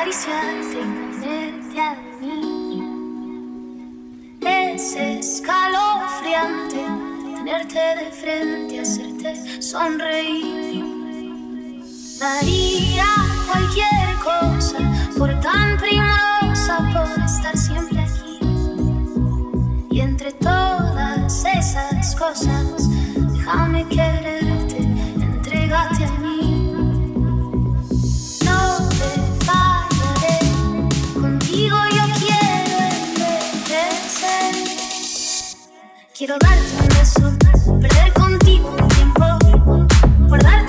Acariciarte y tenerte a mí. Es escalofriante tenerte de frente, hacerte sonreír. Daría cualquier cosa por tan primorosa, por estar siempre aquí. Y entre todas esas cosas, déjame quererte, entrégate a mí. Quiero darte un beso, perder contigo un tiempo, guardar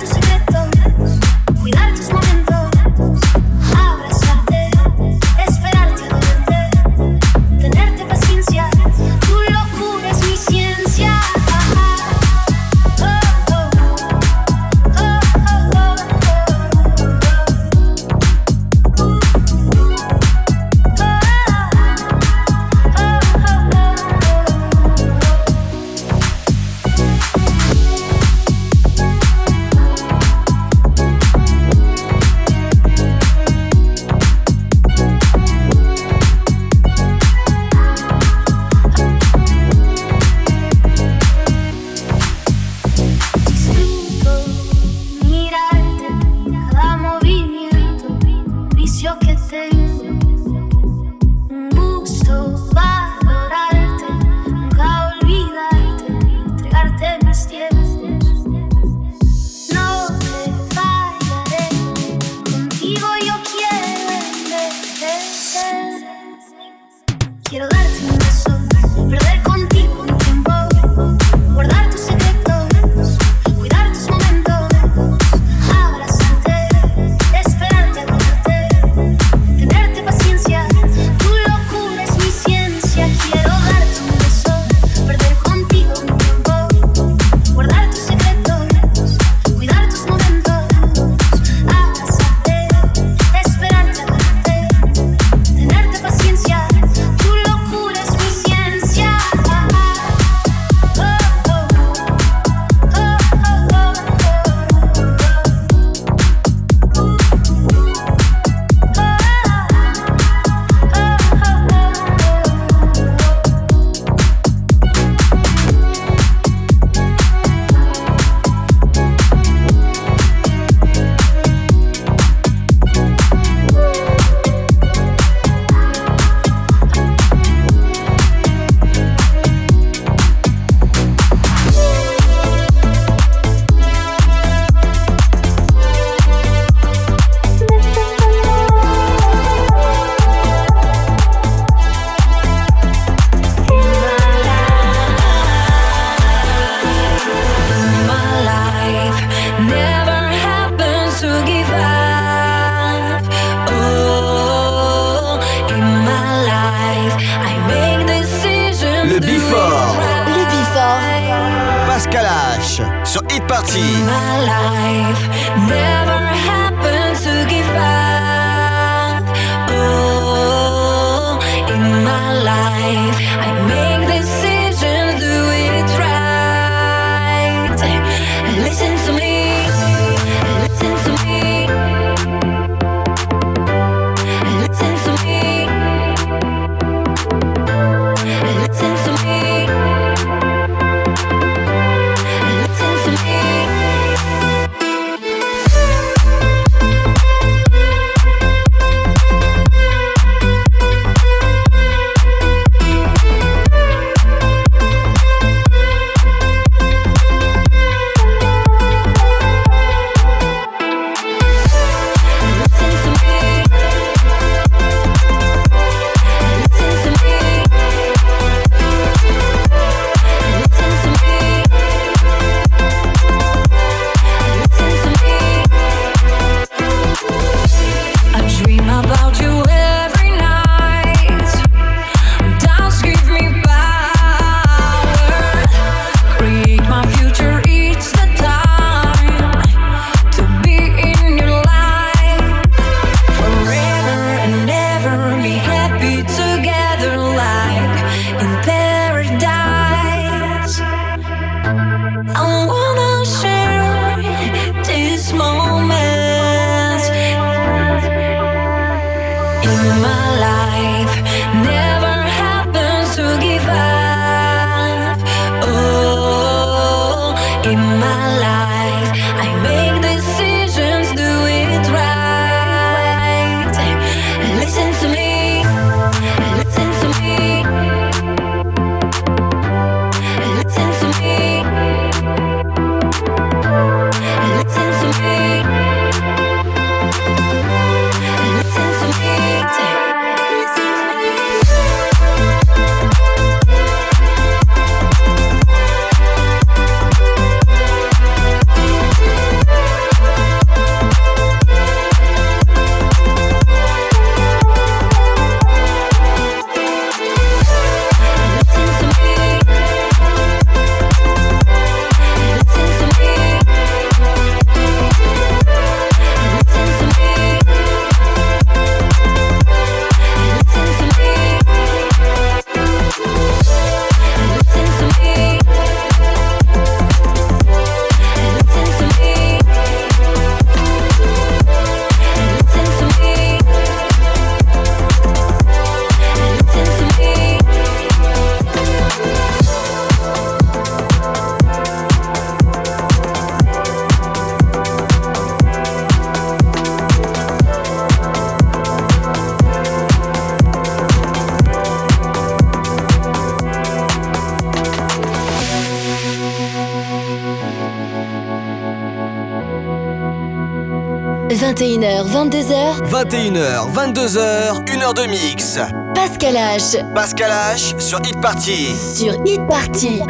21h, 22h. 21h, 22h, 1 heure de mix. Pascal H. Pascal H sur Hit Party. Sur Hit Party.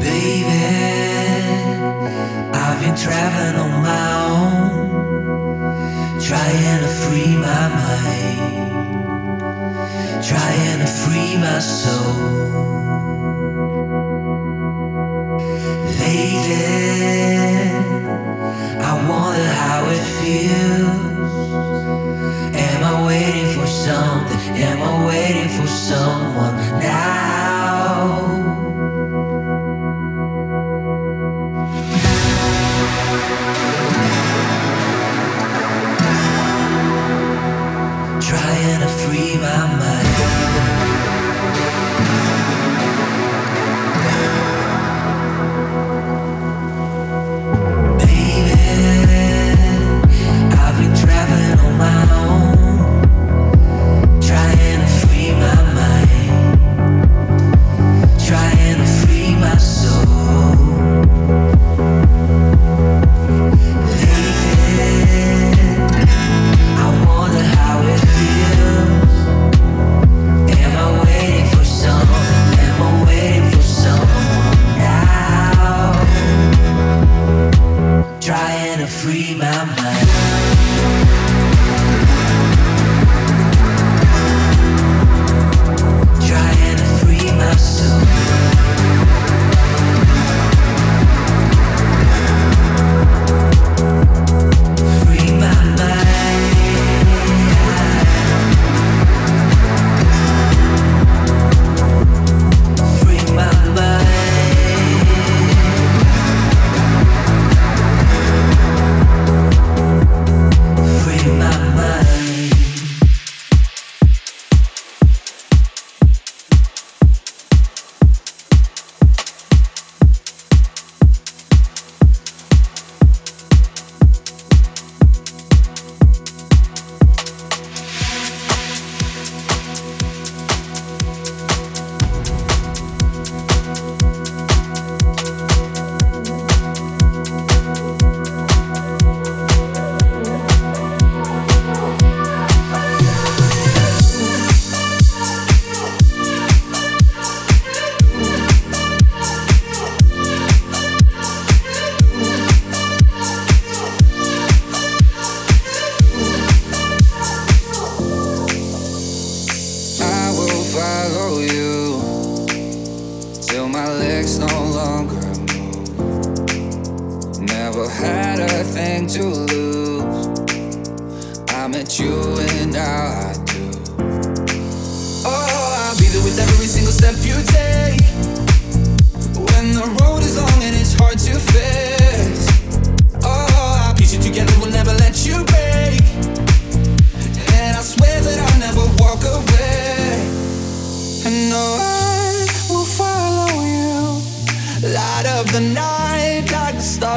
Baby, I've been traveling on my own. Trying to free my mind. Trying to free my soul. Am I waiting for something? Am I waiting for someone now?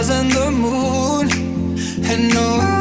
stars and the moon. And no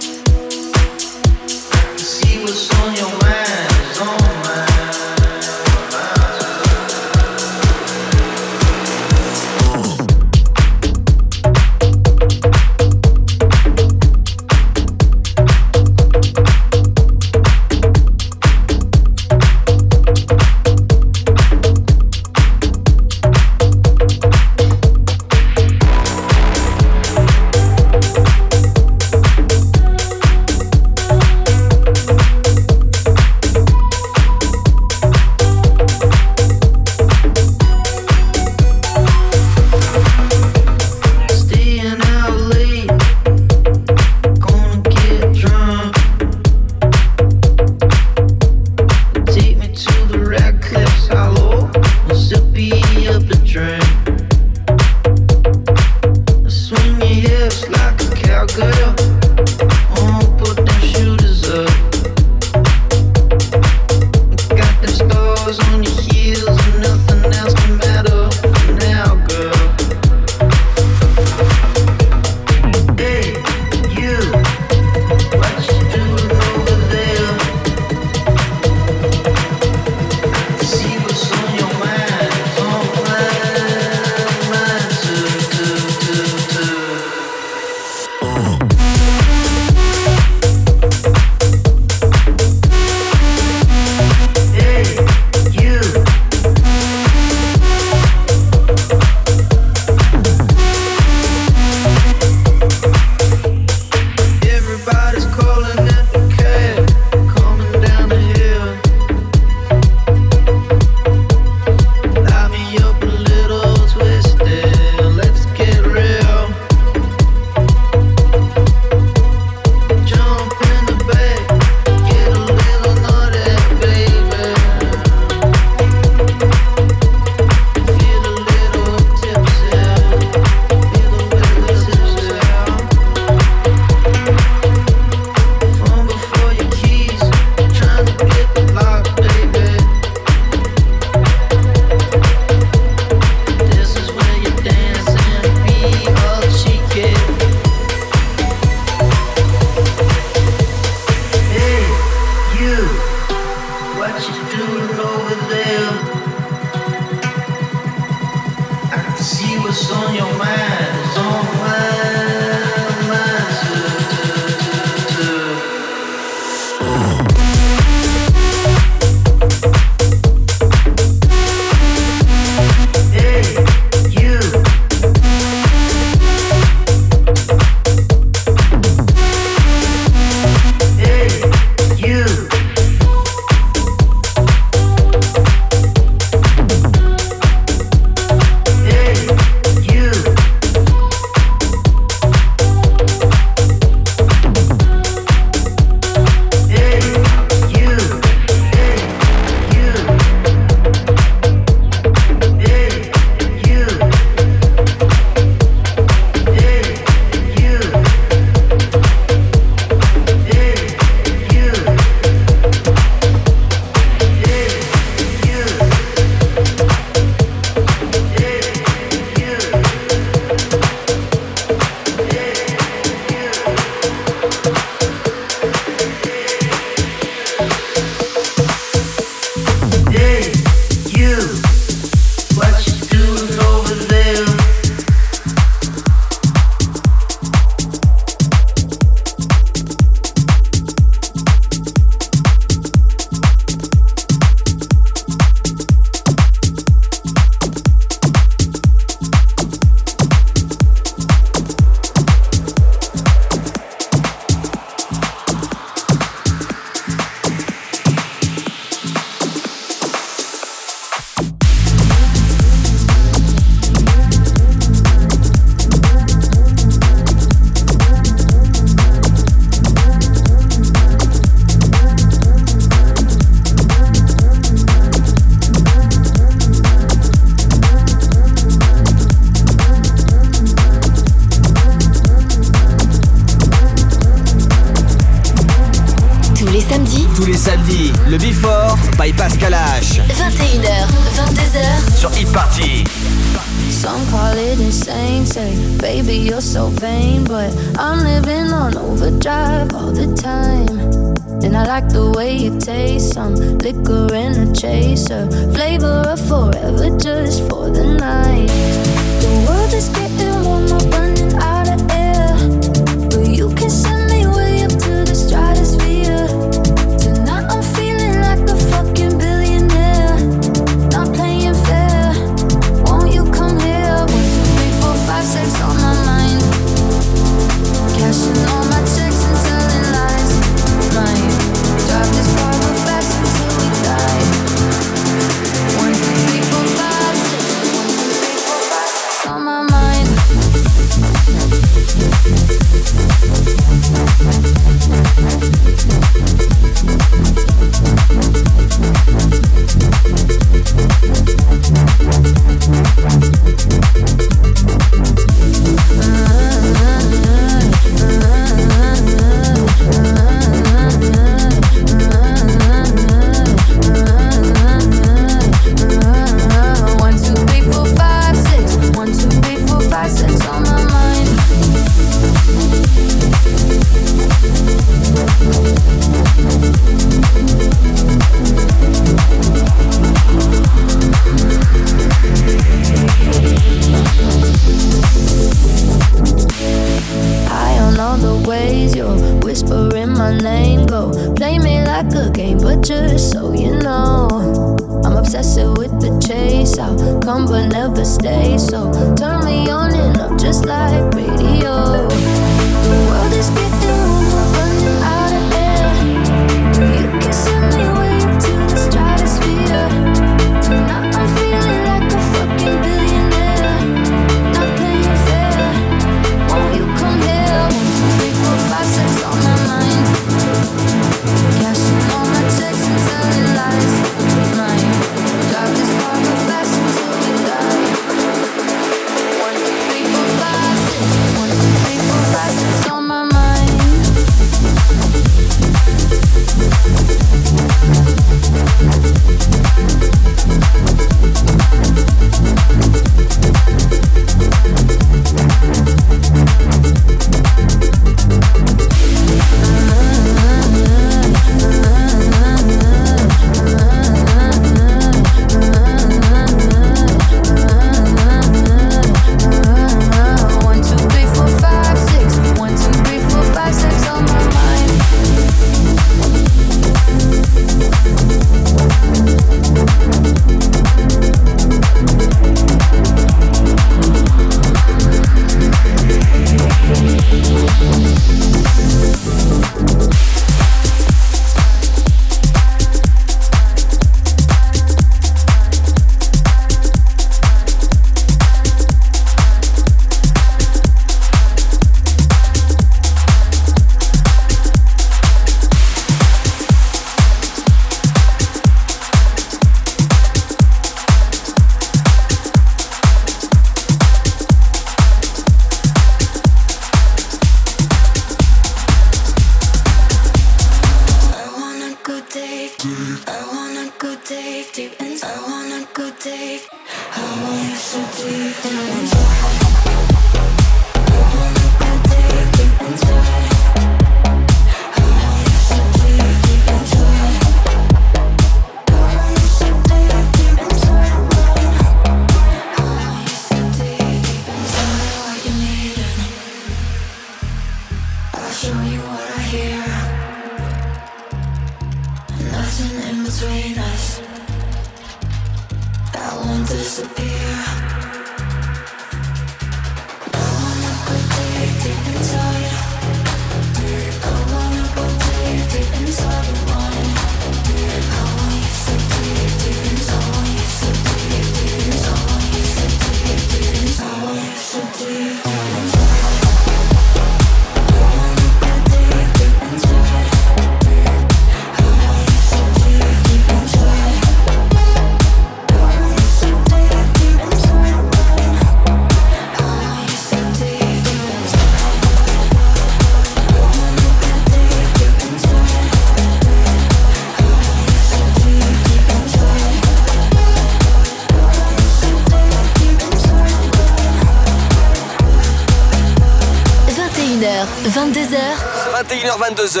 21h22h.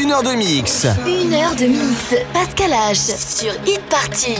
1 heure de mix. 1 heure de mix. Pascal H sur Hit Party.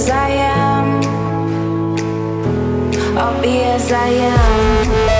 as I am. I'll be as I am.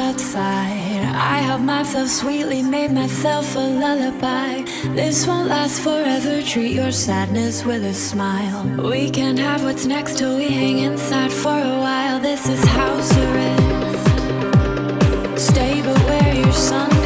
outside. I have myself sweetly made myself a lullaby. This won't last forever. Treat your sadness with a smile. We can have what's next till we hang inside for a while. This is house arrest. Stay but where your sun.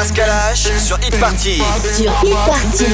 Pascal H sur Hit Party. Sur Hit Party.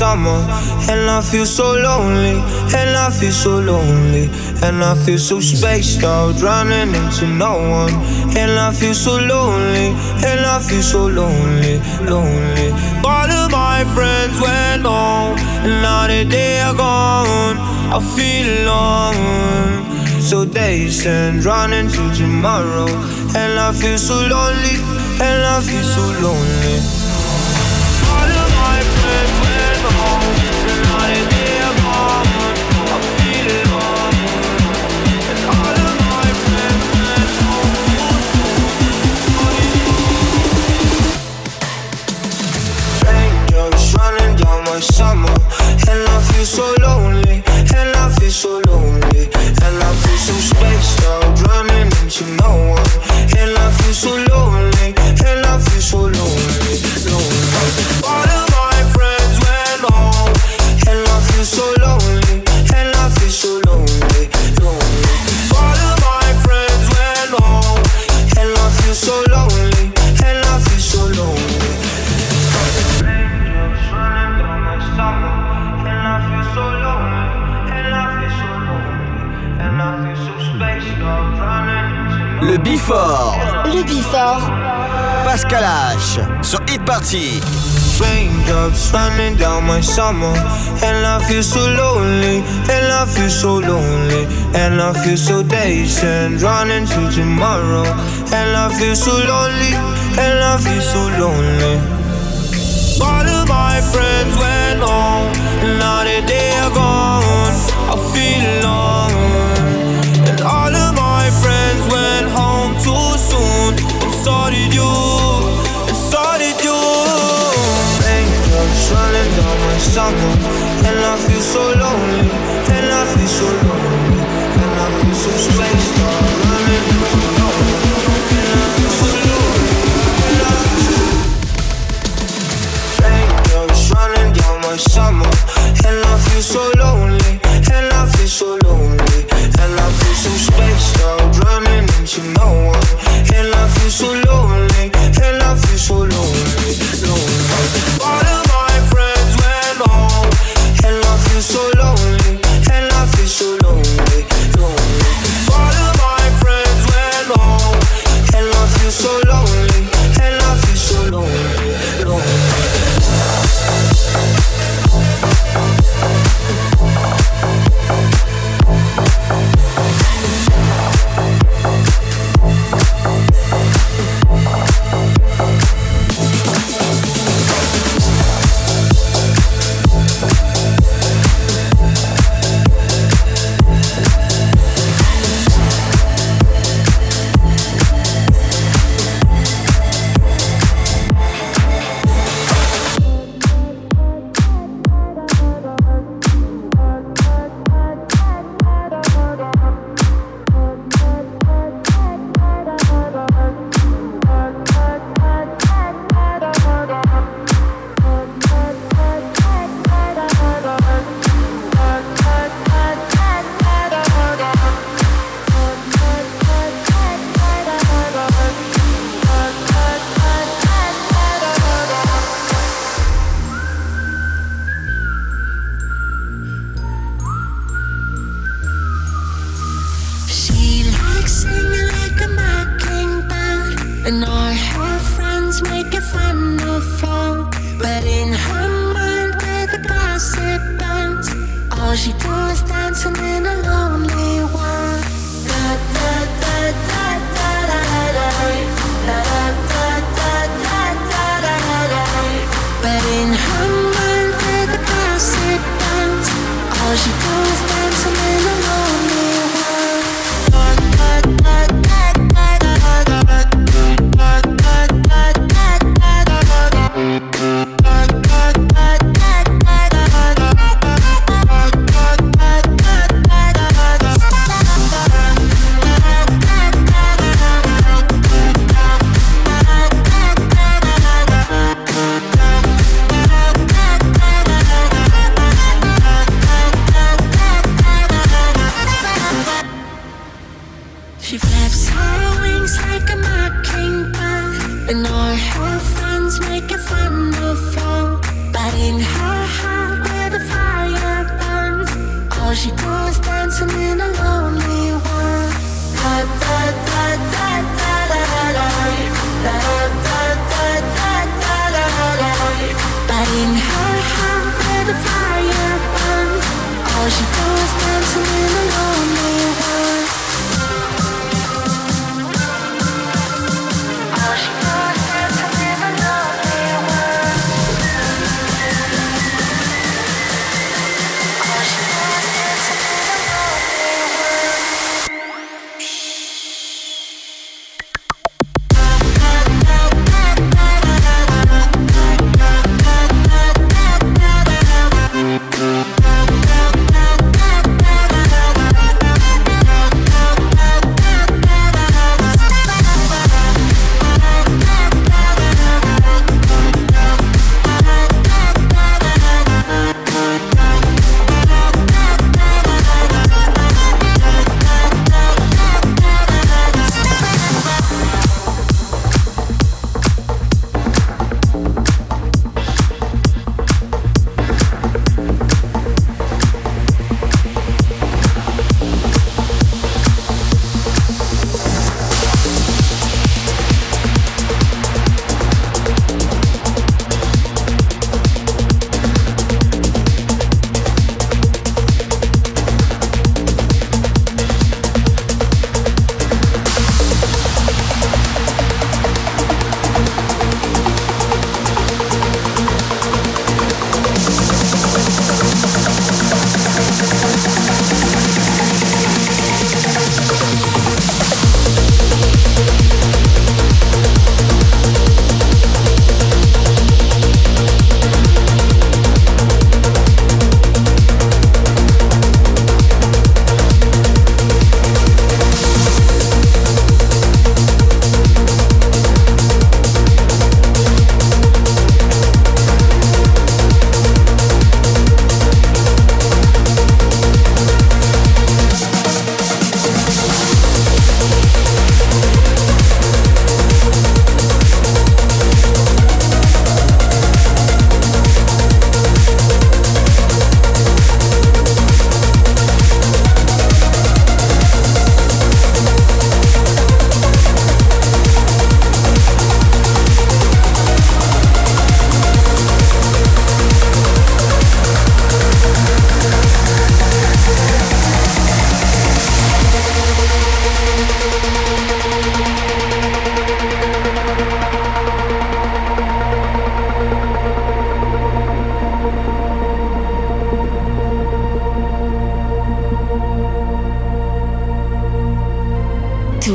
Summer, and I feel so lonely, and I feel so lonely, and I feel so spaced out, running into no one, and I feel so lonely, and I feel so lonely, lonely. All of my friends went home, and now that they are gone, I feel alone. So days and running to tomorrow, and I feel so lonely, and I feel so lonely. Le Bifort. Le. Pascal H. Sur Hit Party. Raindrops running down my summer. And I feel so lonely. And I feel so lonely. And I feel so dazed running to tomorrow. And I feel so lonely. And I feel so lonely. All of my friends went home. And now that they are gone I feel alone. And all of my friends went home too soon. And so did you summer And I feel so lonely And I feel so lonely. And I feel so spaced out Running And so lonely. And I feel so summer And I feel so lonely. And I feel so lonely. And I feel so spaced out Running into no one And I feel so lonely. And I feel so lonely, lonely